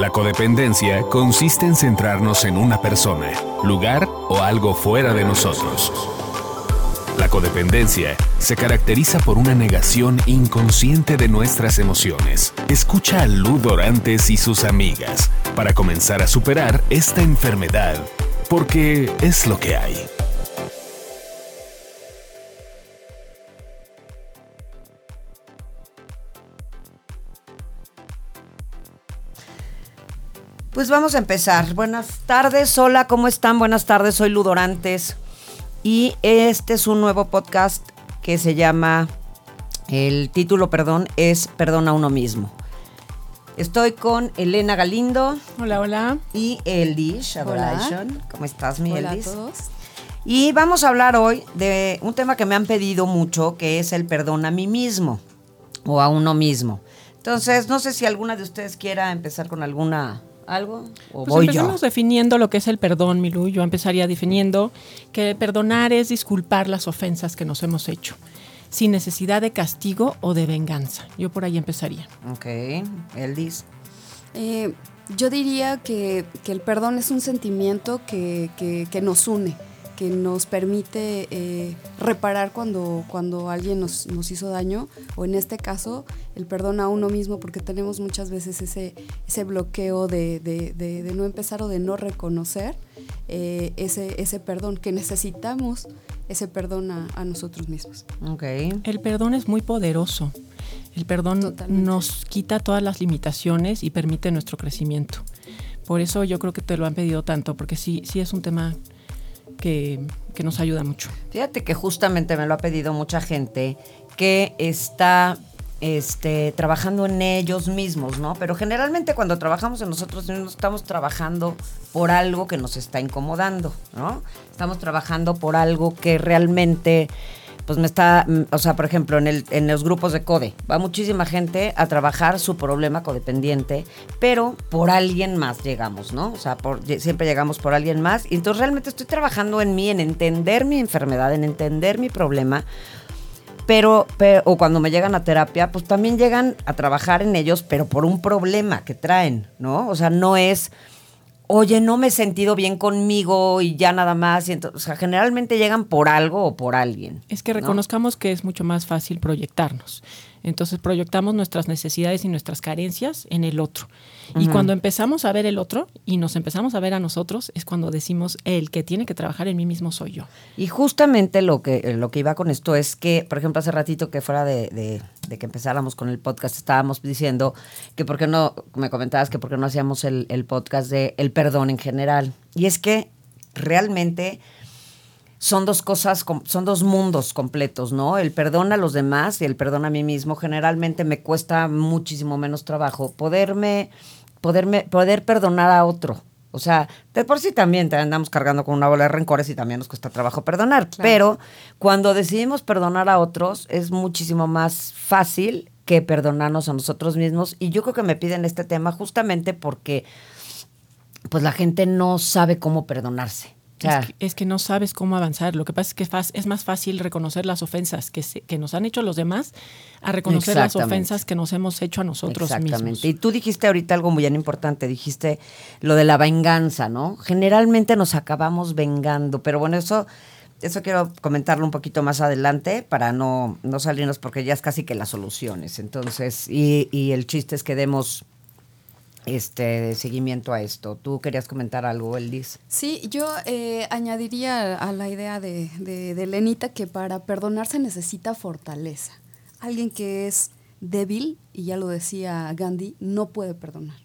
La codependencia consiste en centrarnos en una persona, lugar o algo fuera de nosotros. La codependencia se caracteriza por una negación inconsciente de nuestras emociones. Escucha a Lu Dorantes y sus amigas para comenzar a superar esta enfermedad, porque es lo que hay. Pues vamos a empezar. Buenas tardes, hola, ¿cómo están? Buenas tardes, soy Ludorantes y este es un nuevo podcast que se llama, el título, perdón, es Perdón a uno mismo. Estoy con Elena Galindo. Hola, hola. Y Eldis Adoration. ¿Cómo estás, mi Hola a todos. Y vamos a hablar hoy de un tema que me han pedido mucho, que es el perdón a mí mismo o a uno mismo. Entonces, no sé si alguna de ustedes quiera empezar con alguna algo o Pues voy yo. empezamos definiendo lo que es el perdón, Milú. Yo empezaría definiendo que perdonar es disculpar las ofensas que nos hemos hecho, sin necesidad de castigo o de venganza. Yo por ahí empezaría. Ok, Eldis. Eh, yo diría que, que el perdón es un sentimiento que, que- que nos une, que nos permite eh, reparar cuando, cuando alguien nos, nos hizo daño, o en este caso, el perdón a uno mismo, porque tenemos muchas veces ese, ese bloqueo de, de- de- de no empezar o de no reconocer eh, ese, ese perdón, que necesitamos ese perdón a, a nosotros mismos. Ok. El perdón es muy poderoso. El perdón Totalmente. nos quita todas las limitaciones y permite nuestro crecimiento. Por eso yo creo que te lo han pedido tanto, porque sí, sí es un tema que, nos ayuda mucho. Fíjate que justamente me lo ha pedido mucha gente que está este, trabajando en ellos mismos, ¿no? Pero generalmente cuando trabajamos en nosotros mismos estamos trabajando por algo que nos está incomodando, ¿no? Estamos trabajando por algo que realmente, pues me está, o sea, por ejemplo, en, los grupos de CODE, va muchísima gente a trabajar su problema codependiente, pero por alguien más llegamos, ¿no? O sea, siempre llegamos por alguien más. Y entonces realmente estoy trabajando en mí, en entender mi enfermedad, en entender mi problema, pero- o cuando me llegan a terapia, pues también llegan a trabajar en ellos, pero por un problema que traen, ¿no? O sea, no es, oye, no me he sentido bien conmigo y ya nada más. Y entonces, o sea, generalmente llegan por algo o por alguien. Es que ¿no? reconozcamos que es mucho más fácil proyectarnos. Entonces proyectamos nuestras necesidades y nuestras carencias en el otro. Y cuando empezamos a ver el otro y nos empezamos a ver a nosotros, es cuando decimos, el que tiene que trabajar en mí mismo soy yo. Y justamente lo que, lo que iba con esto es que, por ejemplo, hace ratito que fuera de, de- de que empezáramos con el podcast, estábamos diciendo que por qué no, me comentabas que por qué no hacíamos el, el podcast de el perdón en general. Y es que realmente son dos cosas, son dos mundos completos, ¿no? El perdón a los demás y el perdón a mí mismo. Generalmente me cuesta muchísimo menos trabajo poderme, poderme, poder perdonar a otro. O sea, de por sí también te andamos cargando con una bola de rencores y también nos cuesta trabajo perdonar. Pero cuando decidimos perdonar a otros es muchísimo más fácil que perdonarnos a nosotros mismos. Y yo creo que me piden este tema justamente porque pues la gente no sabe cómo perdonarse. Es, que, es que no sabes cómo avanzar. Lo que pasa es que es más fácil reconocer las ofensas que, se- que nos han hecho los demás a reconocer las ofensas que nos hemos hecho a nosotros Exactamente. mismos. Y tú dijiste ahorita algo muy bien importante, dijiste lo de la venganza, ¿no? Generalmente nos acabamos vengando, pero bueno, eso, eso quiero comentarlo un poquito más adelante para no, no salirnos porque ya es casi que las soluciones. Entonces, y, y el chiste es que demos este seguimiento a esto. ¿Tú querías comentar algo, Eldis? Sí, yo eh, añadiría a la idea de, de, Lenita que para perdonar se necesita fortaleza. Alguien que es débil, y ya lo decía Gandhi, no puede perdonar.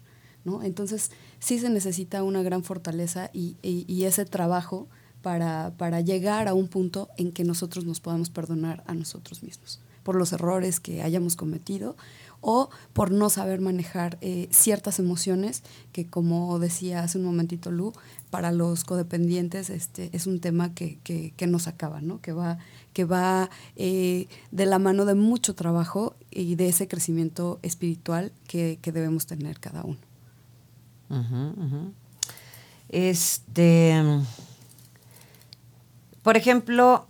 ¿no? Entonces, sí se necesita una gran fortaleza y, y- y ese trabajo para, para llegar a un punto en que nosotros nos podamos perdonar a nosotros mismos por los errores que hayamos cometido o por no saber manejar eh, ciertas emociones que, como decía hace un momentito Lu, para los codependientes este, es un tema que, que- que nos acaba, ¿no? que va, que va eh, de la mano de mucho trabajo y de ese crecimiento espiritual que, que debemos tener cada uno. Este, por ejemplo,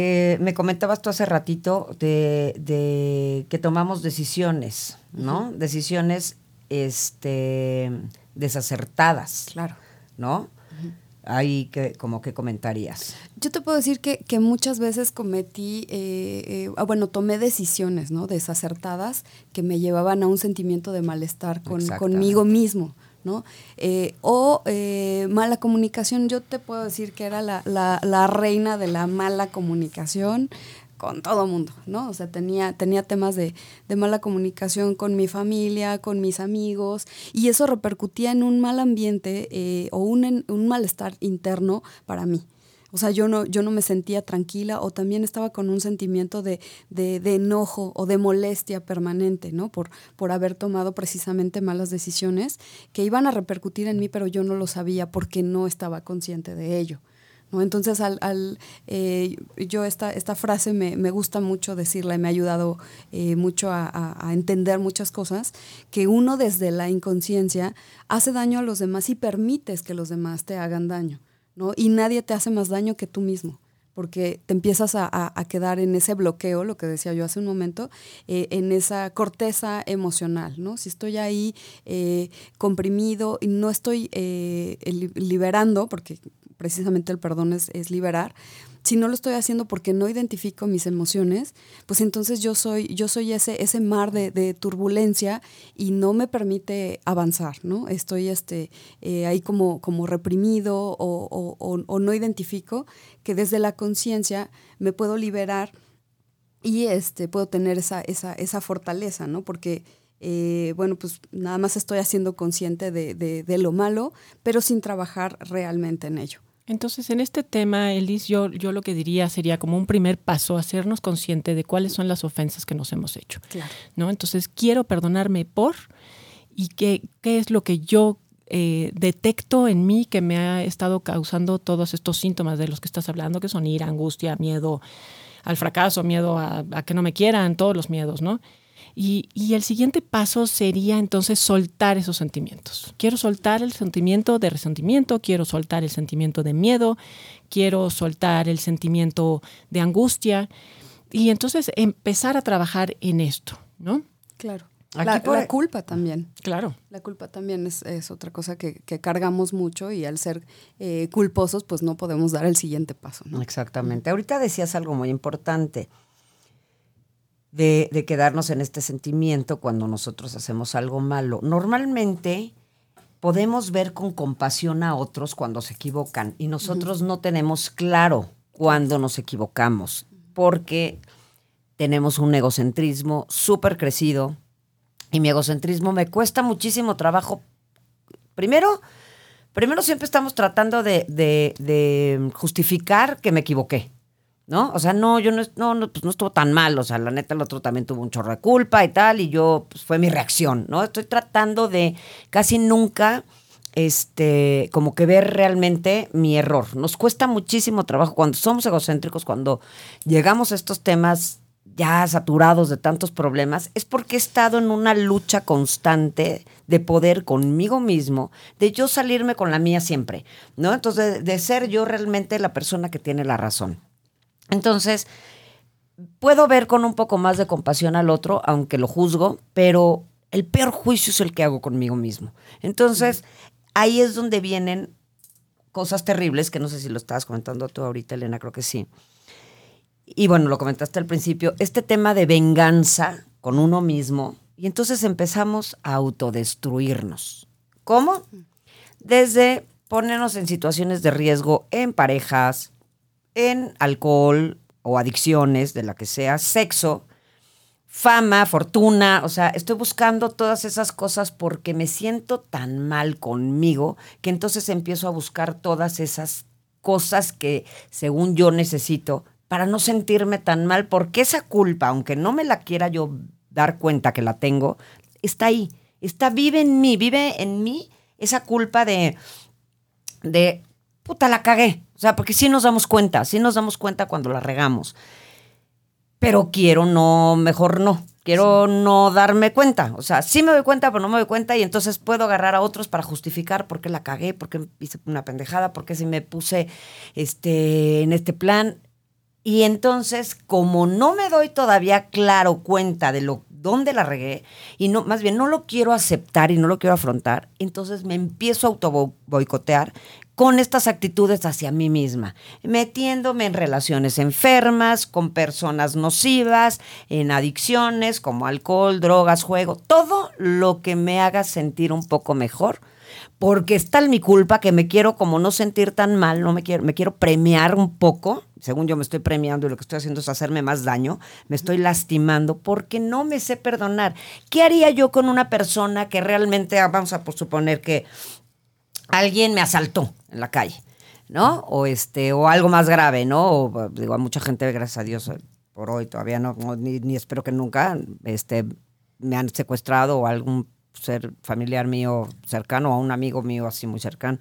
eh, me comentabas tú hace ratito de, de que tomamos decisiones, ¿no? Decisiones este, desacertadas. Claro. ¿No? Ahí que, como que comentarías. Yo te puedo decir que, que muchas veces cometí, eh, eh, ah, bueno, tomé decisiones, ¿no? Desacertadas que me llevaban a un sentimiento de malestar con, conmigo mismo, Eh, o mala comunicación. Yo te puedo decir que era la, la, la reina de la mala comunicación con todo mundo, ¿no? O sea, tenía, tenía temas de, de, mala comunicación con mi familia, con mis amigos, y eso repercutía en un mal ambiente eh, o un, un, malestar interno para mí. O sea, yo no, yo no me sentía tranquila o también estaba con un sentimiento de, de, de enojo o de molestia permanente, ¿no? Por, por haber tomado precisamente malas decisiones que iban a repercutir en mí, pero yo no lo sabía porque no estaba consciente de ello. Entonces, al, eh, yo esta, esta frase me, gusta mucho decirla y me ha ayudado eh, mucho a, entender muchas cosas, que uno desde la inconsciencia hace daño a los demás y permites que los demás te hagan daño, ¿no? Y nadie te hace más daño que tú mismo porque te empiezas a, quedar en ese bloqueo, lo que decía yo hace un momento, eh, en esa corteza emocional, ¿no? Si estoy ahí comprimido y no estoy liberando, porque precisamente el perdón es, liberar, si no lo estoy haciendo porque no identifico mis emociones, pues entonces yo soy, yo soy ese, ese mar de, turbulencia y no me permite avanzar, ¿no? Estoy este, eh, ahí como, como reprimido o, no identifico que desde la conciencia me puedo liberar y este, puedo tener esa, esa, esa fortaleza, ¿no? Porque eh, bueno, pues nada más estoy haciendo consciente de, de, lo malo, pero sin trabajar realmente en ello. Entonces, en este tema, Elis, yo, yo lo que diría sería como un primer paso, hacernos consciente de cuáles son las ofensas que nos hemos hecho. Claro. ¿no? Entonces, quiero perdonarme por y qué, qué es lo que yo eh, detecto en mí que me ha estado causando todos estos síntomas de los que estás hablando, que son ira, angustia, miedo al fracaso, miedo a, a que no me quieran, todos los miedos, ¿no? Y, el siguiente paso sería entonces soltar esos sentimientos. Quiero soltar el sentimiento de resentimiento, quiero soltar el sentimiento de miedo, quiero soltar el sentimiento de angustia y entonces empezar a trabajar en esto, ¿no? Claro. La, culpa también. Claro. La culpa también es, otra cosa que, cargamos mucho y al ser eh, culposos, pues no podemos dar el siguiente paso. ¿no? Exactamente. Ahorita decías algo muy importante de, quedarnos en este sentimiento cuando nosotros hacemos algo malo. Normalmente podemos ver con compasión a otros cuando se equivocan y nosotros no tenemos claro cuando nos equivocamos porque tenemos un egocentrismo súper crecido y mi egocentrismo me cuesta muchísimo trabajo. Primero, primero siempre estamos tratando de, de justificar que me equivoqué. ¿No? O sea, no, yo no, no, pues no estuvo tan mal, o sea, la neta el otro también tuvo un chorro de culpa y tal, y yo, pues fue mi reacción, ¿no? Estoy tratando de casi nunca, este, como que ver realmente mi error. Nos cuesta muchísimo trabajo cuando somos egocéntricos, cuando llegamos a estos temas ya saturados de tantos problemas, es porque he estado en una lucha constante de poder conmigo mismo, de yo salirme con la mía siempre, ¿no? Entonces, de ser yo realmente la persona que tiene la razón. Entonces, puedo ver con un poco más de compasión al otro, aunque lo juzgo, pero el peor juicio es el que hago conmigo mismo. Entonces, ahí es donde vienen cosas terribles, que no sé si lo estabas comentando tú ahorita, Elena, creo que sí. Y bueno, lo comentaste al principio, este tema de venganza con uno mismo, y entonces empezamos a autodestruirnos. ¿Cómo? Desde ponernos en situaciones de riesgo en parejas, en alcohol o adicciones, de la que sea, sexo, fama, fortuna, o sea, estoy buscando todas esas cosas porque me siento tan mal conmigo que entonces empiezo a buscar todas esas cosas que según yo necesito para no sentirme tan mal, porque esa culpa, aunque no me la quiera yo dar cuenta que la tengo, está ahí, está, vive en mí, vive en mí esa culpa de, de puta, la cagué. O sea, porque sí nos damos cuenta, sí nos damos cuenta cuando la regamos. Pero quiero no, mejor no. Quiero no darme cuenta. O sea, sí me doy cuenta, pero no me doy cuenta y entonces puedo agarrar a otros para justificar por qué la cagué, por qué hice una pendejada, por qué si me puse este, en este plan. Y entonces, como no me doy todavía claro cuenta de lo dónde la regué y no más bien no lo quiero aceptar y no lo quiero afrontar, entonces me empiezo a auto boicotear con estas actitudes hacia mí misma, metiéndome en relaciones enfermas, con personas nocivas, en adicciones como alcohol, drogas, juego, todo lo que me haga sentir un poco mejor, porque está en mi culpa que me quiero como no sentir tan mal, no me quiero, me quiero premiar un poco, según yo me estoy premiando y lo que estoy haciendo es hacerme más daño, me estoy lastimando porque no me sé perdonar. ¿Qué haría yo con una persona que realmente, vamos a suponer que alguien me asaltó en la calle, ¿no? O este, o algo más grave, ¿no? O, digo, a mucha gente, gracias a Dios, por hoy todavía no, ni, espero que nunca, este, me han secuestrado o algún ser familiar mío cercano, o un amigo mío así muy cercano.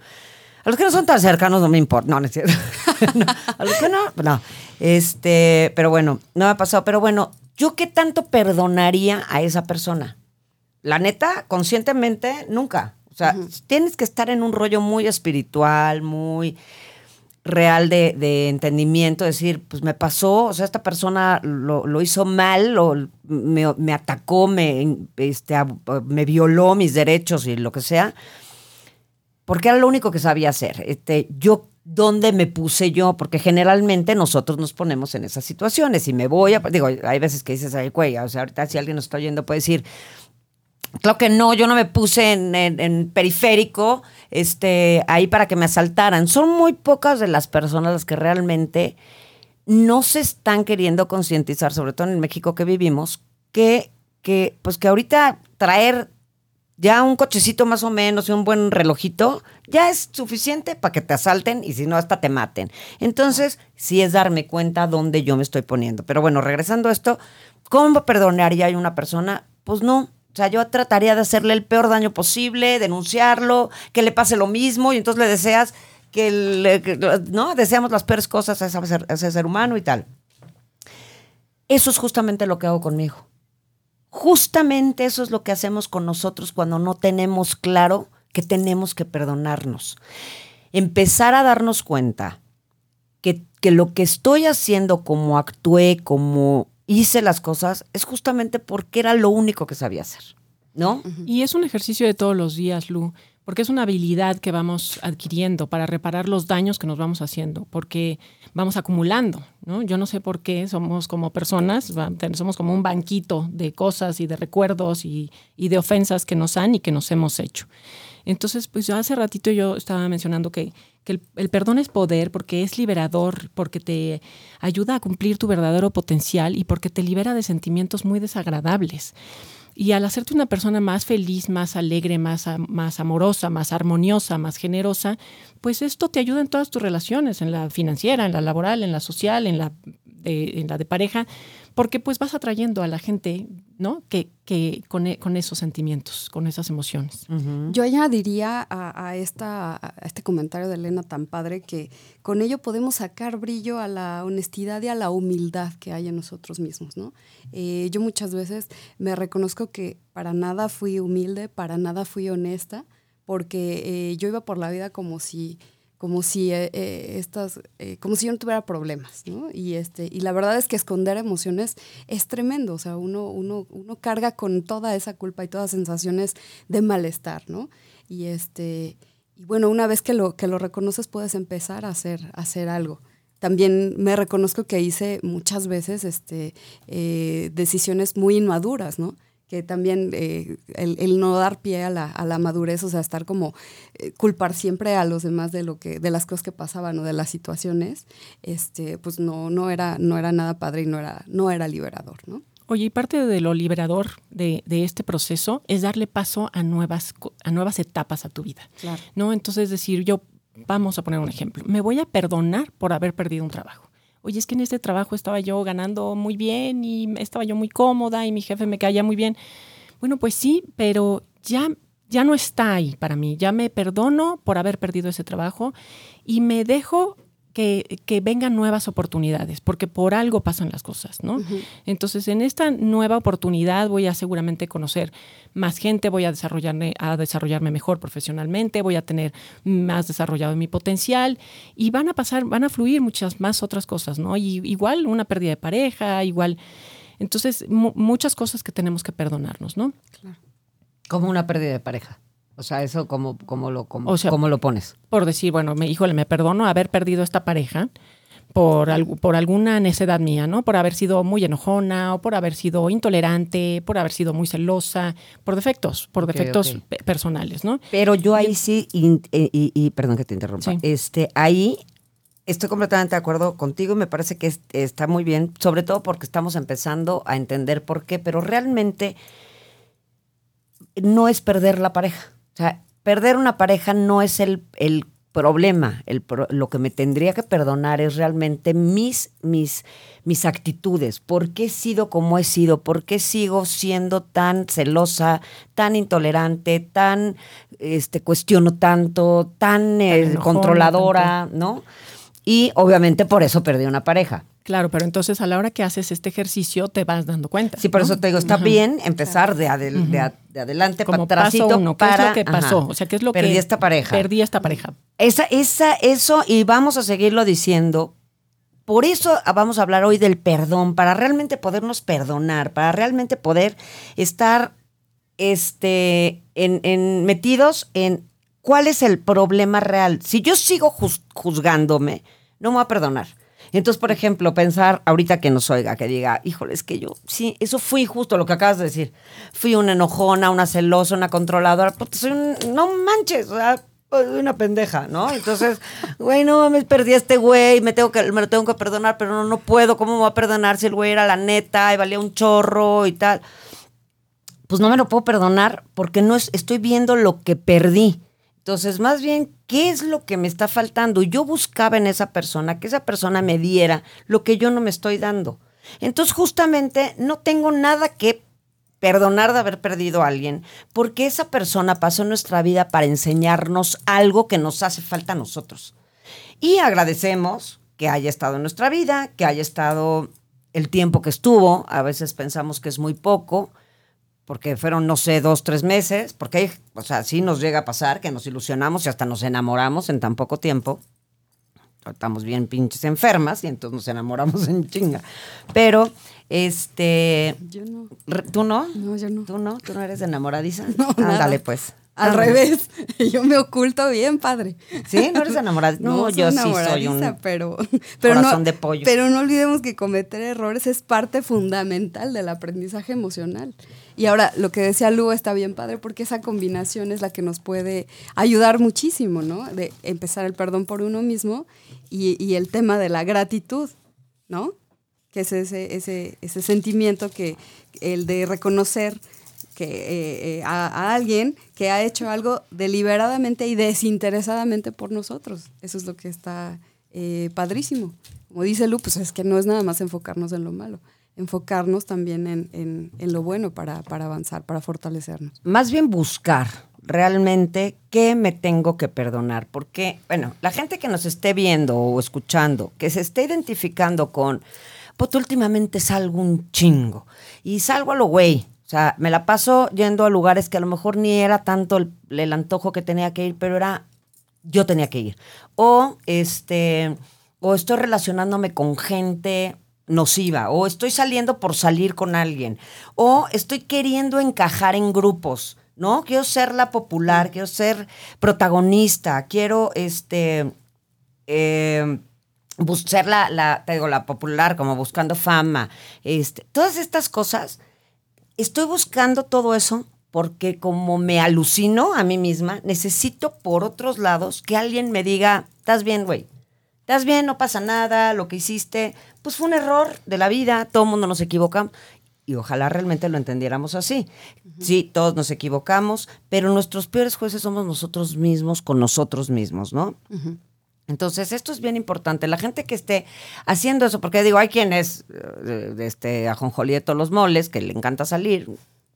A los que no son tan cercanos no me importa. No, no es cierto. a los que no, no. Este, pero bueno, no me ha pasado. Pero bueno, ¿yo qué tanto perdonaría a esa persona? La neta, conscientemente, nunca. O sea, tienes que estar en un rollo muy espiritual, muy real de, entendimiento, decir, pues me pasó, o sea, esta persona lo, hizo mal, o me, atacó, me, este, me violó mis derechos y lo que sea, porque era lo único que sabía hacer. Este, yo, ¿dónde me puse yo? Porque generalmente nosotros nos ponemos en esas situaciones y me voy a, digo, hay veces que dices, ay, güey, o sea, ahorita si alguien nos está oyendo puede decir, Claro que no, yo no me puse en, periférico este, ahí para que me asaltaran. Son muy pocas de las personas las que realmente no se están queriendo concientizar, sobre todo en México que vivimos, que, que, pues que ahorita traer ya un cochecito más o menos y un buen relojito ya es suficiente para que te asalten y si no hasta te maten. Entonces, sí es darme cuenta dónde yo me estoy poniendo. Pero bueno, regresando a esto, ¿cómo perdonaría a una persona? Pues no, o sea, yo trataría de hacerle el peor daño posible, denunciarlo, que le pase lo mismo y entonces le deseas que, ¿no? Deseamos las peores cosas a ese, ser, humano y tal. Eso es justamente lo que hago conmigo. Justamente eso es lo que hacemos con nosotros cuando no tenemos claro que tenemos que perdonarnos. Empezar a darnos cuenta que, que lo que estoy haciendo, como actué, como hice las cosas es justamente porque era lo único que sabía hacer, ¿no? Y es un ejercicio de todos los días, Lu, porque es una habilidad que vamos adquiriendo para reparar los daños que nos vamos haciendo, porque vamos acumulando, ¿no? Yo no sé por qué somos como personas, somos como un banquito de cosas y de recuerdos y, y de ofensas que nos han y que nos hemos hecho. Entonces, pues yo hace ratito yo estaba mencionando que, el, perdón es poder porque es liberador, porque te ayuda a cumplir tu verdadero potencial y porque te libera de sentimientos muy desagradables. Y al hacerte una persona más feliz, más alegre, más, más amorosa, más armoniosa, más generosa, pues esto te ayuda en todas tus relaciones, en la financiera, en la laboral, en la social, en la en la de pareja, porque pues vas atrayendo a la gente, ¿no? Que, que con, e, con esos sentimientos, con esas emociones. Yo añadiría a, a, esta, a este comentario de Elena tan padre que con ello podemos sacar brillo a la honestidad y a la humildad que hay en nosotros mismos, ¿no? Eh, yo muchas veces me reconozco que para nada fui humilde, para nada fui honesta, porque eh, yo iba por la vida como si como si eh, eh, estas, eh, como si yo no tuviera problemas, ¿no? Y este, y la verdad es que esconder emociones es tremendo, o sea, uno, uno, uno carga con toda esa culpa y todas sensaciones de malestar, ¿no? Y este, y bueno, una vez que lo, que lo reconoces, puedes empezar a hacer, a hacer algo. También me reconozco que hice muchas veces este, decisiones muy inmaduras, ¿no? Que también eh, el, no dar pie a la, a la, madurez, o sea, estar como eh, culpar siempre a los demás de lo que, de las cosas que pasaban o de las situaciones, este, pues no, no era, no era nada padre y no era, no era liberador, ¿no? Oye, y parte de lo liberador de, de, este proceso es darle paso a nuevas, a nuevas etapas a tu vida. Claro. ¿No? Entonces decir, yo, vamos a poner un ejemplo, me voy a perdonar por haber perdido un trabajo oye, es que en este trabajo estaba yo ganando muy bien y estaba yo muy cómoda y mi jefe me caía muy bien. Bueno, pues sí, pero ya, ya no está ahí para mí. Ya me perdono por haber perdido ese trabajo y me dejo que, que vengan nuevas oportunidades, porque por algo pasan las cosas, ¿no? Entonces, en esta nueva oportunidad voy a seguramente conocer más gente, voy a desarrollarme, a desarrollarme mejor profesionalmente, voy a tener más desarrollado mi potencial y van a pasar, van a fluir muchas más otras cosas, ¿no? Y, igual una pérdida de pareja, igual. Entonces, muchas cosas que tenemos que perdonarnos, ¿no? Claro. Como una pérdida de pareja. O sea, eso como, como lo, como, lo pones. Por decir, bueno, me, híjole, me perdono haber perdido esta pareja por, por alguna necedad mía, ¿no? Por haber sido muy enojona o por haber sido intolerante, por haber sido muy celosa, por defectos, por defectos personales, ¿no? Pero yo ahí sí, eh, y, perdón que te interrumpa, este, ahí estoy completamente de acuerdo contigo y me parece que está muy bien, sobre todo porque estamos empezando a entender por qué, pero realmente no es perder la pareja. O sea, perder una pareja no es el, el problema. El lo que me tendría que perdonar es realmente mis, mis, mis actitudes. ¿Por qué he sido como he sido? ¿Por qué sigo siendo tan celosa, tan intolerante, tan este, cuestiono tanto, tan, eh, controladora, ¿no? Y obviamente por eso perdí una pareja. Claro, pero entonces a la hora que haces este ejercicio te vas dando cuenta. Sí, por eso te digo, está bien empezar de, de, adelante Como para paso uno, ¿qué es lo que pasó? O sea, ¿qué es lo perdí esta pareja. Perdí esta pareja. Esa, esa, eso, y vamos a seguirlo diciendo. Por eso vamos a hablar hoy del perdón, para realmente podernos perdonar, para realmente poder estar este, en, metidos en cuál es el problema real. Si yo sigo juzgándome, no me voy a perdonar entonces, por ejemplo, pensar ahorita que nos oiga, que diga, híjole, es que yo, sí, eso fui justo lo que acabas de decir. Fui una enojona, una celosa, una controladora. soy un, no manches, o sea, una pendeja, ¿no? Entonces, güey, no me perdí a este güey, me tengo que, me lo tengo que perdonar, pero no, no puedo. ¿Cómo me voy a perdonar si el güey era la neta y valía un chorro y tal? Pues no me lo puedo perdonar porque no es, estoy viendo lo que perdí. Entonces, más bien, ¿qué es lo que me está faltando? Yo buscaba en esa persona que esa persona me diera lo que yo no me estoy dando. Entonces, justamente, no tengo nada que perdonar de haber perdido a alguien, porque esa persona pasó nuestra vida para enseñarnos algo que nos hace falta a nosotros. Y agradecemos que haya estado en nuestra vida, que haya estado el tiempo que estuvo, a veces pensamos que es muy poco, porque fueron, no sé, dos, tres meses, porque, o sea, sí nos llega a pasar que nos ilusionamos y hasta nos enamoramos en tan poco tiempo. Estamos bien pinches enfermas y entonces nos enamoramos en chinga. Pero, este... Yo no. ¿Tú no? No, yo no. ¿Tú no? ¿Tú no eres enamoradiza? No, Ándale, pues. Al revés, yo me oculto bien, padre. ¿Sí? ¿No eres enamorada? No, yo sí soy un pero, pero corazón no, de pollo. Pero no olvidemos que cometer errores es parte fundamental del aprendizaje emocional. Y ahora, lo que decía Lu está bien padre porque esa combinación es la que nos puede ayudar muchísimo, ¿no? De empezar el perdón por uno mismo y, y el tema de la gratitud, ¿no? Que es ese, ese, ese sentimiento que, el de reconocer que, eh, eh, a, alguien que ha hecho algo deliberadamente y desinteresadamente por nosotros. Eso es lo que está eh, padrísimo. Como dice Lu, pues es que no es nada más enfocarnos en lo malo, enfocarnos también en, lo bueno para, para avanzar, para fortalecernos. Más bien buscar realmente qué me tengo que perdonar. Porque, bueno, la gente que nos esté viendo o escuchando, que se esté identificando con, pues últimamente salgo un chingo y salgo a lo güey, o sea, me la paso yendo a lugares que a lo mejor ni era tanto el, antojo que tenía que ir, pero era yo tenía que ir. O este, o estoy relacionándome con gente nociva, o estoy saliendo por salir con alguien, o estoy queriendo encajar en grupos, ¿no? Quiero ser la popular, quiero ser protagonista, quiero este eh, ser la, la, te digo, la popular, como buscando fama. Este, todas estas cosas estoy buscando todo eso porque como me alucino a mí misma, necesito por otros lados que alguien me diga, estás bien, güey, estás bien, no pasa nada, lo que hiciste, pues fue un error de la vida, todo el mundo nos equivoca. Y ojalá realmente lo entendiéramos así. Sí, todos nos equivocamos, pero nuestros peores jueces somos nosotros mismos con nosotros mismos, ¿no? Entonces, esto es bien importante. La gente que esté haciendo eso, porque digo, hay quienes, eh, de este ajonjolieto los moles, que le encanta salir,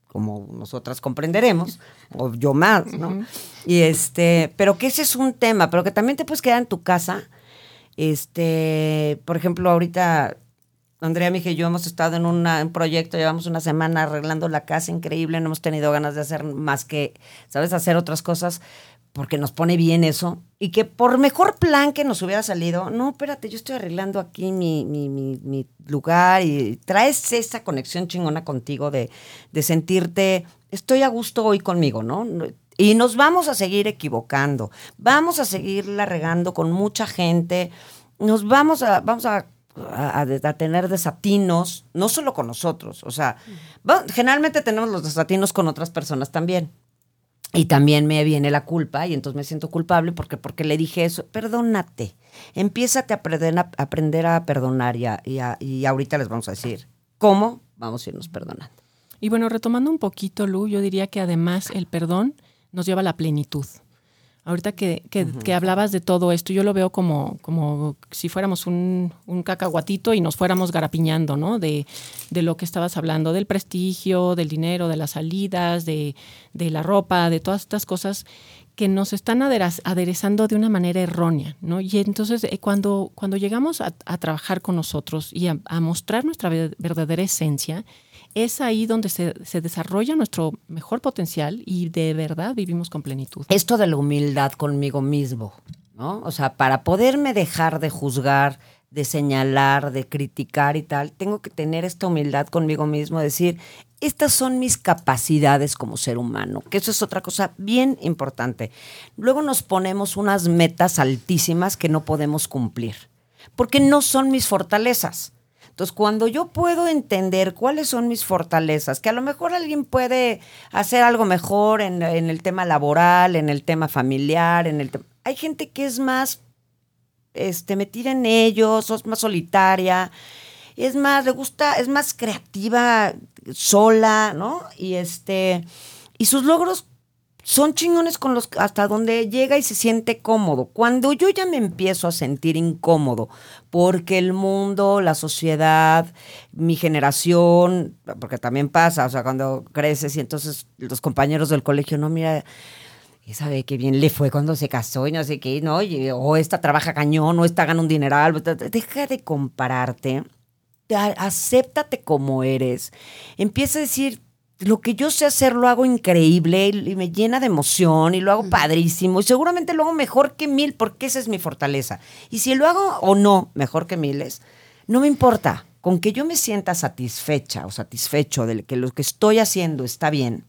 como nosotras comprenderemos, o yo más, ¿no? Y este, pero que ese es un tema, pero que también te puedes quedar en tu casa Este, por ejemplo, ahorita Andrea, mi hija y yo hemos estado en un proyecto, llevamos una semana arreglando la casa increíble, no hemos tenido ganas de hacer más que, ¿sabes?, hacer otras cosas porque nos pone bien eso. Y que por mejor plan que nos hubiera salido, no, espérate, yo estoy arreglando aquí mi, mi, mi, lugar y traes esa conexión chingona contigo de, de sentirte, estoy a gusto hoy conmigo, ¿no? Y nos vamos a seguir equivocando, vamos a seguirla regando con mucha gente, nos vamos a, vamos a a, tener desatinos, no solo con nosotros, o sea, generalmente tenemos los desatinos con otras personas también. Y también me viene la culpa y entonces me siento culpable porque, porque le dije eso. Perdónate, empiézate a aprender a, aprender a perdonar y, y, ahorita les vamos a decir cómo vamos a irnos perdonando. Y bueno, retomando un poquito, Lu, yo diría que además el perdón nos lleva a la plenitud. Ahorita que, que, hablabas de todo esto, yo lo veo como, como si fuéramos un, un cacahuatito y nos fuéramos garapiñando, ¿no? De, de, lo que estabas hablando, del prestigio, del dinero, de las salidas, de, de la ropa, de todas estas cosas que nos están aderezando de una manera errónea, ¿no? Y entonces eh, cuando, cuando llegamos a, a, trabajar con nosotros y a, a mostrar nuestra verdadera esencia, es ahí donde se, desarrolla nuestro mejor potencial y de verdad vivimos con plenitud. Esto de la humildad conmigo mismo, ¿no? O sea, para poderme dejar de juzgar, de señalar, de criticar y tal, tengo que tener esta humildad conmigo mismo, decir, estas son mis capacidades como ser humano, que eso es otra cosa bien importante. Luego nos ponemos unas metas altísimas que no podemos cumplir, porque no son mis fortalezas. Entonces, cuando yo puedo entender cuáles son mis fortalezas, que a lo mejor alguien puede hacer algo mejor en, el tema laboral, en el tema familiar, en el hay gente que es más este, metida en ellos, es más solitaria, es más, le gusta, es más creativa sola, ¿no? Y este, y sus logros son chingones con los hasta donde llega y se siente cómodo. Cuando yo ya me empiezo a sentir incómodo, porque el mundo, la sociedad, mi generación, porque también pasa, o sea, cuando creces y entonces los compañeros del colegio, no, mira, sabe qué bien le fue cuando se casó y no sé qué, no, o esta trabaja cañón, o esta gana un dineral, deja de compararte, acéptate como eres, empieza a decir, lo que yo sé hacer lo hago increíble y me llena de emoción y lo hago padrísimo y seguramente lo hago mejor que mil porque esa es mi fortaleza. Y si lo hago o no mejor que miles, no me importa. Con que yo me sienta satisfecha o satisfecho de que lo que estoy haciendo está bien,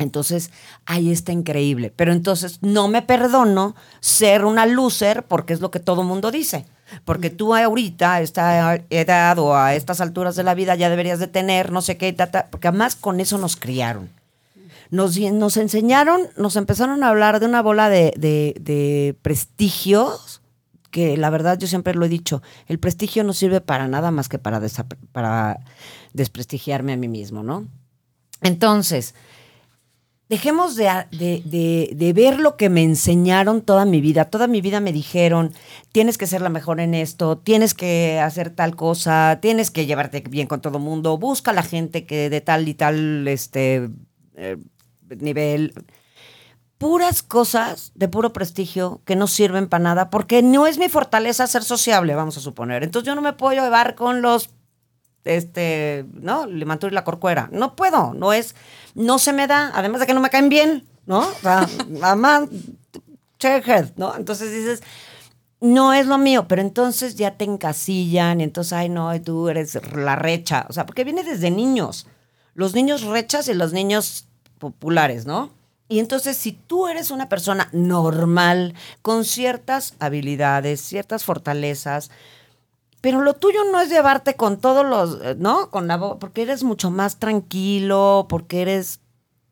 entonces, ahí está increíble. Pero entonces no me perdono ser una loser porque es lo que todo mundo dice. Porque tú ahorita, a esta edad o a estas alturas de la vida, ya deberías de tener no sé qué, porque además con eso nos criaron. Nos, nos enseñaron, nos empezaron a hablar de una bola de, de, prestigios, que la verdad yo siempre lo he dicho, el prestigio no sirve para nada más que para, para desprestigiarme a mí mismo, ¿no? Entonces, dejemos de, de, ver lo que me enseñaron toda mi vida. Toda mi vida me dijeron, tienes que ser la mejor en esto, tienes que hacer tal cosa, tienes que llevarte bien con todo el mundo, busca a la gente que de tal y tal este, eh, nivel. Puras cosas de puro prestigio que no sirven para nada, porque no es mi fortaleza ser sociable, vamos a suponer. Entonces yo no me puedo llevar con los este, ¿no? Le y la corcuera. No puedo, no es, no se me da, además de que no me caen bien, ¿no? O sea, mamá, ¿no? Entonces dices, no es lo mío, pero entonces ya te encasillan y entonces, ay, no, tú eres la recha, o sea, porque viene desde niños, los niños rechas y los niños populares, ¿no? Y entonces, si tú eres una persona normal, con ciertas habilidades, ciertas fortalezas, pero lo tuyo no es llevarte con todos los, eh, ¿no? Con la porque eres mucho más tranquilo, porque eres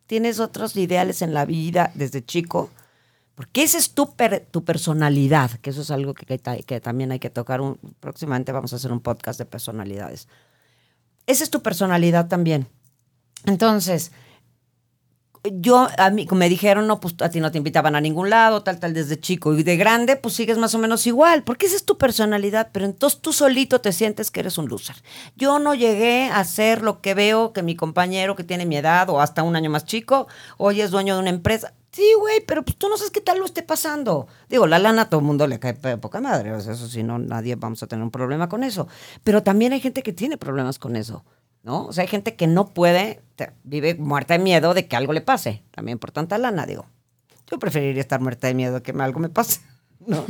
tienes otros ideales en la vida desde chico. Porque esa es tu, tu personalidad, que eso es algo que, que, también hay que tocar. Un, próximamente vamos a hacer un podcast de personalidades. Esa es tu personalidad también. Entonces, yo, a mí, me dijeron, no, pues a ti no te invitaban a ningún lado, tal, tal, desde chico. Y de grande, pues sigues más o menos igual, porque esa es tu personalidad, pero entonces tú solito te sientes que eres un loser. Yo no llegué a ser lo que veo que mi compañero que tiene mi edad o hasta un año más chico, hoy es dueño de una empresa. Sí, güey, pero pues tú no sabes qué tal lo esté pasando. Digo, la lana a todo el mundo le cae poca madre, o sea, eso sí, no, nadie vamos a tener un problema con eso. Pero también hay gente que tiene problemas con eso, ¿no? O sea, hay gente que no puede, vive muerta de miedo de que algo le pase, también por tanta lana, digo. Yo preferiría estar muerta de miedo que algo me pase. No,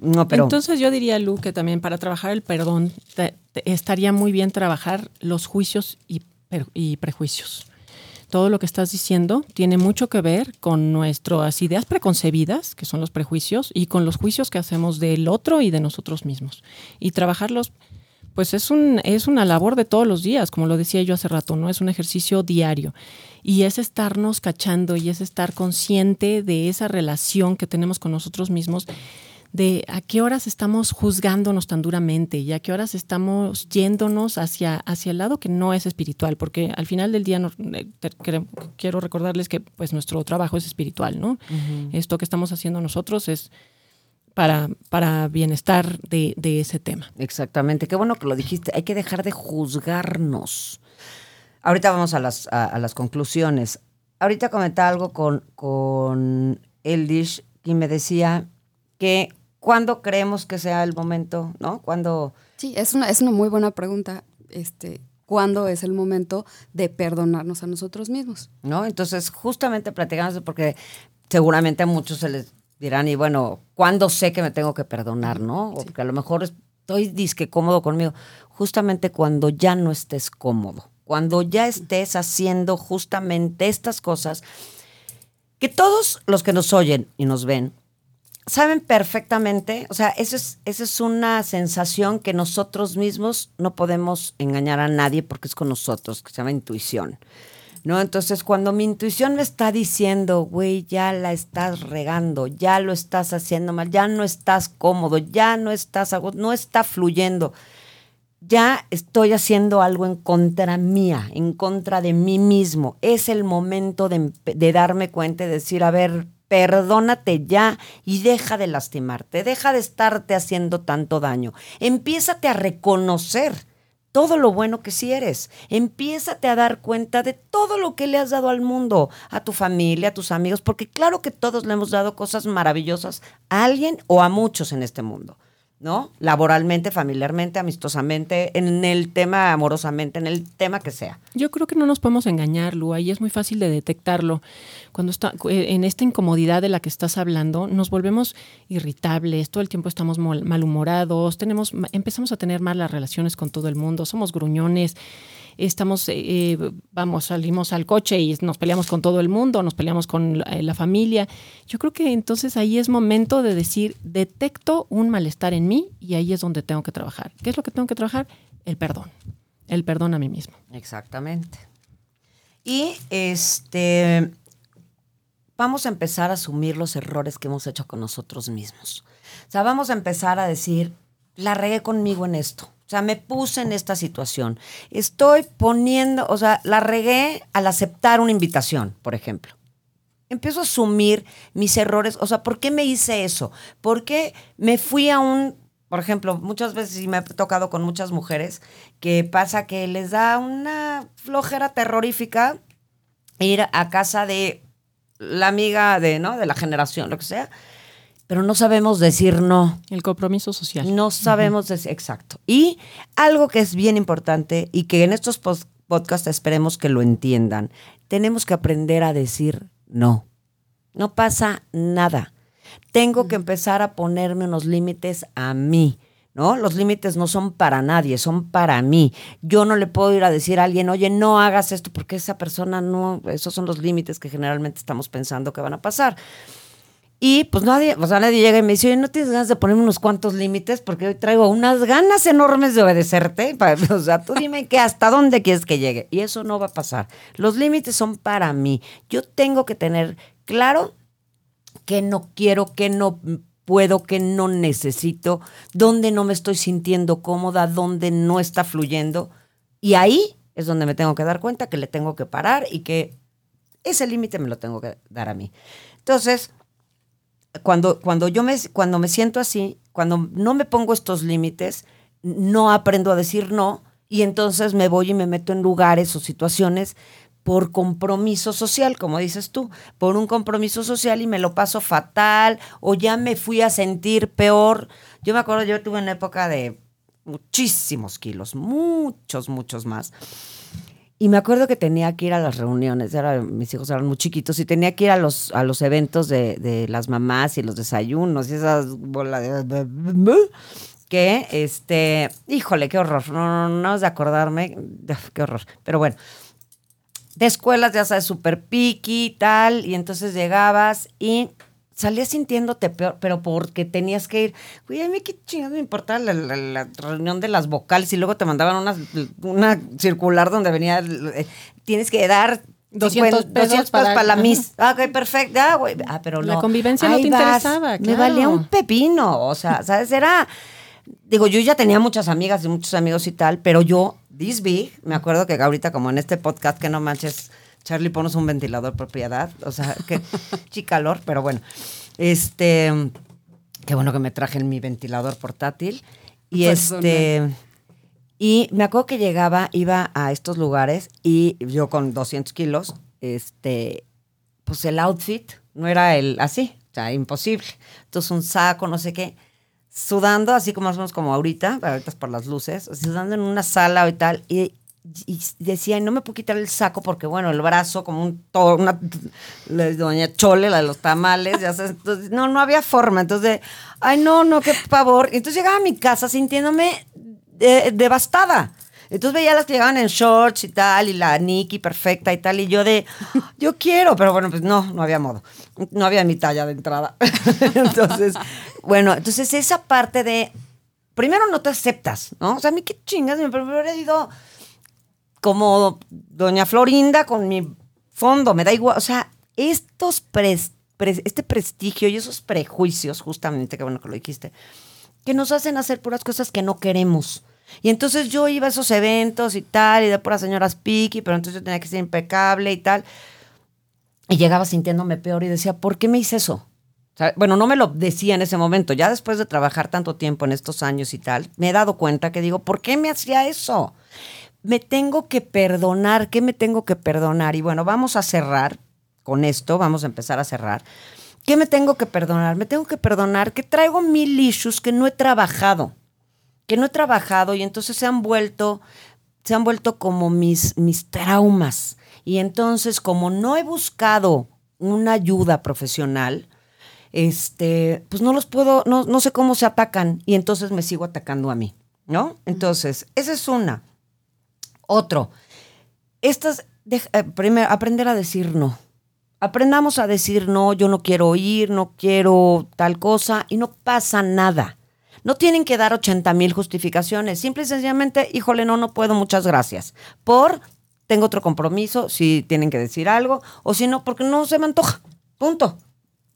no. Entonces yo diría, Lu, que también para trabajar el perdón te- estaría muy bien trabajar los juicios y prejuicios. Todo lo que estás diciendo tiene mucho que ver con nuestras ideas preconcebidas, que son los prejuicios, y con los juicios que hacemos del otro y de nosotros mismos. Y trabajarlos, pues es, un, es una labor de todos los días, como lo decía yo hace rato, ¿no? Es un ejercicio diario. Y es estarnos cachando y es estar consciente de esa relación que tenemos con nosotros mismos de a qué horas estamos juzgándonos tan duramente y a qué horas estamos yéndonos hacia, hacia el lado que no es espiritual, porque al final del día no- eh, te- quiero recordarles que pues nuestro trabajo es espiritual, ¿no? Esto que estamos haciendo nosotros es para, para bienestar de, de ese tema. Exactamente, qué bueno que lo dijiste. Hay que dejar de juzgarnos. Ahorita vamos a las, a, a las conclusiones. Ahorita comentaba algo con, con Eldish y me decía que cuando creemos que sea el momento, ¿no? Cuando Sí, es una, es una muy buena pregunta. Este, ¿Cuándo es el momento de perdonarnos a nosotros mismos? ¿no? Entonces, justamente platicamos porque seguramente a muchos se les dirán, y bueno, ¿cuándo sé que me tengo que perdonar, no? O Porque a lo mejor estoy disque cómodo conmigo. Justamente cuando ya no estés cómodo, cuando ya estés haciendo justamente estas cosas que todos los que nos oyen y nos ven saben perfectamente, o sea, esa es, esa es una sensación que nosotros mismos no podemos engañar a nadie porque es con nosotros, que se llama intuición. ¿No? Entonces, cuando mi intuición me está diciendo, güey, ya la estás regando, ya lo estás haciendo mal, ya no estás cómodo, ya no estás, no está fluyendo, ya estoy haciendo algo en contra mía, en contra de mí mismo. Es el momento de, de darme cuenta y decir, a ver, perdónate ya y deja de lastimarte, deja de estarte haciendo tanto daño. Empiézate a reconocer todo lo bueno que sí eres. Empiézate a dar cuenta de todo lo que le has dado al mundo, a tu familia, a tus amigos, porque claro que todos le hemos dado cosas maravillosas a alguien o a muchos en este mundo. ¿No? Laboralmente, familiarmente, amistosamente, en el tema amorosamente, en el tema que sea. Yo creo que no nos podemos engañar, Lu, ahí es muy fácil de detectarlo. Cuando está eh, en esta incomodidad de la que estás hablando, nos volvemos irritables, todo el tiempo estamos malhumorados, tenemos, empezamos a tener malas relaciones con todo el mundo, somos gruñones, estamos, eh, eh, vamos, salimos al coche y nos peleamos con todo el mundo, nos peleamos con la, eh, la familia. Yo creo que entonces ahí es momento de decir, detecto un malestar en mí y ahí es donde tengo que trabajar. ¿Qué es lo que tengo que trabajar? El perdón. El perdón a mí mismo. Exactamente. Y este vamos a empezar a asumir los errores que hemos hecho con nosotros mismos. O sea, vamos a empezar a decir, la regué conmigo en esto. O sea, me puse en esta situación. Estoy poniendo, o sea, la regué al aceptar una invitación, por ejemplo. Empiezo a asumir mis errores. O sea, ¿por qué me hice eso? ¿Por qué me fui a un, por ejemplo, muchas veces y me ha tocado con muchas mujeres que pasa que les da una flojera terrorífica ir a casa de la amiga de, ¿no? De la generación, lo que sea, pero no sabemos decir no. El compromiso social. No sabemos decir, exacto. Y algo que es bien importante y que en estos podcasts esperemos que lo entiendan, tenemos que aprender a decir no. No pasa nada. Tengo que empezar a ponerme unos límites a mí. ¿No? Los límites no son para nadie, son para mí. Yo no le puedo ir a decir a alguien, oye, no hagas esto, porque esa persona no, esos son los límites que generalmente estamos pensando que van a pasar. Y pues nadie, o sea, nadie llega y me dice, oye, ¿no tienes ganas de ponerme unos cuantos límites? Porque hoy traigo unas ganas enormes de obedecerte. O sea, tú dime que hasta dónde quieres que llegue. Y eso no va a pasar. Los límites son para mí. Yo tengo que tener claro que no quiero, que no puedo, que no necesito, dónde no me estoy sintiendo cómoda, dónde no está fluyendo. Y ahí es donde me tengo que dar cuenta que le tengo que parar y que ese límite me lo tengo que dar a mí. Entonces, cuando, cuando yo me, cuando me siento así, cuando no me pongo estos límites, no aprendo a decir no y entonces me voy y me meto en lugares o situaciones por compromiso social, como dices tú, por un compromiso social y me lo paso fatal o ya me fui a sentir peor. Yo me acuerdo, yo tuve una época de muchísimos kilos, muchos, muchos más. Y me acuerdo que tenía que ir a las reuniones, era, mis hijos eran muy chiquitos, y tenía que ir a los, a los eventos de, de las mamás y los desayunos y esas bolas de... Que, este, híjole, qué horror, no, no, no es de acordarme, qué horror. Pero bueno, de escuelas, ya sabes, súper piqui y tal, y entonces llegabas y salías sintiéndote peor, pero porque tenías que ir. Güey, a mí qué chingados me importaba la, la- la reunión de las vocales y luego te mandaban una, una circular donde venía, eh, tienes que dar 200 50, pesos 200 para- para la. Miss. Ah, ok, perfecto. Ah, güey. Ah, pero La no. convivencia no te vas. interesaba, Me claro. valía un pepino. O sea, ¿sabes? Era. Digo, yo ya tenía muchas amigas y muchos amigos y tal, pero yo, this big, me acuerdo que ahorita, como en este podcast, que no manches, Charlie, ponos un ventilador propiedad. O sea, que chicalor, pero bueno. Este. Qué bueno que me traje mi ventilador portátil. Y Personal. este. Y me acuerdo que llegaba, iba a estos lugares y yo con 200 kilos, este, pues el outfit no era el así, o sea, imposible. Entonces un saco, no sé qué, sudando, así como más o menos como ahorita, ahorita es por las luces, sudando en una sala y tal, y, y decía, "Y no me puedo quitar el saco porque, bueno, el brazo como un toro, una, la doña Chole, la de los tamales, ya sabes, entonces, no, no había forma, entonces, ay, no, no, qué pavor. Entonces llegaba a mi casa sintiéndome de- devastada. Entonces veía las que llegaban en shorts y tal, y la Nikki perfecta y tal, y yo de, yo quiero, pero bueno, pues no, no había modo. No había mi talla de entrada. entonces, bueno, entonces esa parte de, primero no te aceptas, ¿no? O sea, a mí qué chingas, me hubiera ido como doña Florinda con mi fondo, me da igual, o sea, estos pres- pres- este prestigio y esos prejuicios, justamente, qué bueno que lo dijiste, que nos hacen hacer puras cosas que no queremos. Y entonces yo iba a esos eventos y tal, y de puras señoras piqui, pero entonces yo tenía que ser impecable y tal. Y llegaba sintiéndome peor y decía, ¿por qué me hice eso? Bueno, no me lo decía en ese momento. Ya después de trabajar tanto tiempo en estos años y tal, me he dado cuenta que digo, ¿por qué me hacía eso? Me tengo que perdonar. ¿Qué me tengo que perdonar? Y bueno, vamos a cerrar con esto, vamos a empezar a cerrar. ¿Qué me tengo que perdonar? Me tengo que perdonar que traigo mil issues que no he trabajado, que no he trabajado y entonces se han vuelto, se han vuelto como mis, mis traumas. Y entonces, como no he buscado una ayuda profesional, este, pues no los puedo, no, no sé cómo se atacan y entonces me sigo atacando a mí, ¿no? Entonces, esa es una. Otro, estas, de- eh, aprender a decir no. Aprendamos a decir no, yo no quiero ir, no quiero tal cosa y no pasa nada. No tienen que dar 80 mil justificaciones. Simple y sencillamente, híjole, no, no puedo, muchas gracias. Por, tengo otro compromiso, si tienen que decir algo, o si no, porque no se me antoja. Punto.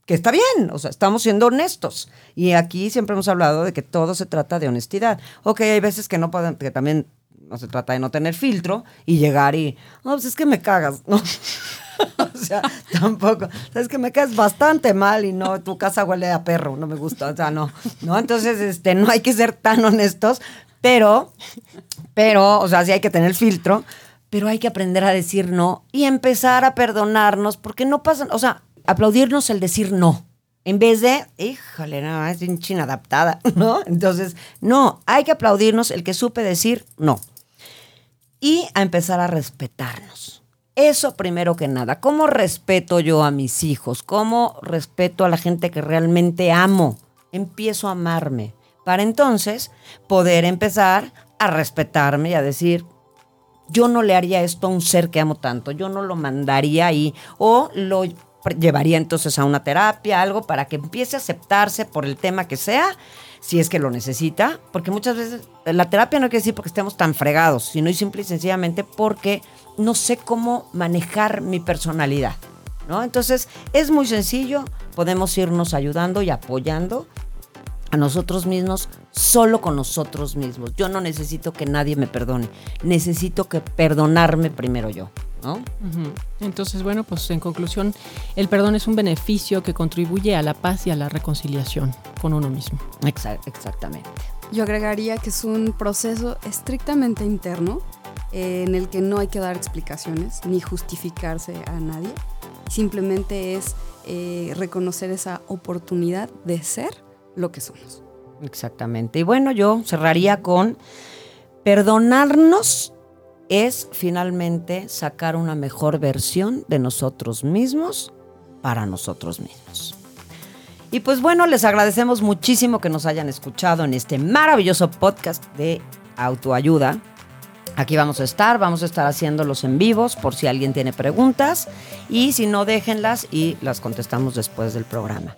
Que está bien, o sea, estamos siendo honestos. Y aquí siempre hemos hablado de que todo se trata de honestidad. Ok, hay veces que no pueden, que también no se trata de no tener filtro y llegar y, no, pues es que me cagas, ¿no? o sea, tampoco. Sabes que me caes bastante mal y no, tu casa huele a perro, no me gusta, o sea, no. ¿No? Entonces, este, no hay que ser tan honestos, pero, pero, o sea, sí hay que tener filtro, pero hay que aprender a decir no y empezar a perdonarnos porque no pasa, o sea, aplaudirnos el decir no. En vez de, híjole, no, es bien inadaptada, ¿no? Entonces, no, hay que aplaudirnos el que supe decir no. Y a empezar a respetarnos. Eso primero que nada. ¿Cómo respeto yo a mis hijos? ¿Cómo respeto a la gente que realmente amo? Empiezo a amarme. Para entonces poder empezar a respetarme y a decir, yo no le haría esto a un ser que amo tanto, yo no lo mandaría ahí o lo llevaría entonces a una terapia, algo para que empiece a aceptarse por el tema que sea, si es que lo necesita, porque muchas veces la terapia no quiere decir porque estemos tan fregados, sino y simple y sencillamente porque no sé cómo manejar mi personalidad. ¿no? Entonces es muy sencillo, podemos irnos ayudando y apoyando a nosotros mismos solo con nosotros mismos. Yo no necesito que nadie me perdone, necesito que perdonarme primero yo, Entonces, bueno, pues en conclusión, el perdón es un beneficio que contribuye a la paz y a la reconciliación con uno mismo. Exa- exactamente. Yo agregaría que es un proceso estrictamente interno eh, en el que no hay que dar explicaciones ni justificarse a nadie. Simplemente es eh, reconocer esa oportunidad de ser lo que somos. Exactamente. Y bueno, yo cerraría con perdonarnos es finalmente sacar una mejor versión de nosotros mismos para nosotros mismos. Y pues bueno, les agradecemos muchísimo que nos hayan escuchado en este maravilloso podcast de autoayuda. Aquí vamos a estar, vamos a estar haciéndolos en vivos por si alguien tiene preguntas y si no, déjenlas y las contestamos después del programa.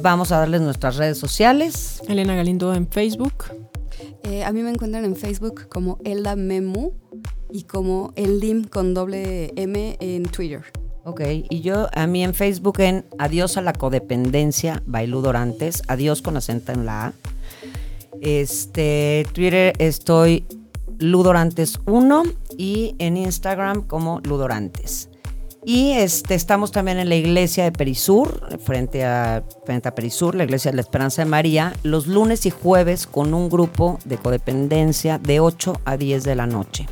Vamos a darles nuestras redes sociales. Elena Galindo en Facebook. Eh, a mí me encuentran en Facebook como Elda Memu y como Eldim con doble M en Twitter. Ok, y yo a mí en Facebook en Adiós a la codependencia, Bailú Dorantes, Adiós con acento en la A. Este, Twitter estoy Ludorantes1 y en Instagram como Ludorantes. Y este, estamos también en la iglesia de Perisur, frente a, frente a Perisur, la iglesia de la Esperanza de María, los lunes y jueves con un grupo de codependencia de 8 a 10 de la noche.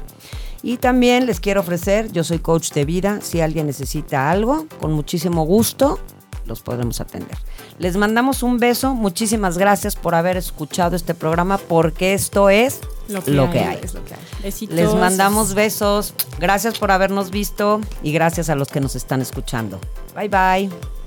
Y también les quiero ofrecer, yo soy coach de vida, si alguien necesita algo, con muchísimo gusto los podremos atender. Les mandamos un beso, muchísimas gracias por haber escuchado este programa porque esto es lo que, hay. Les mandamos besos, gracias por habernos visto y gracias a los que nos están escuchando. Bye bye.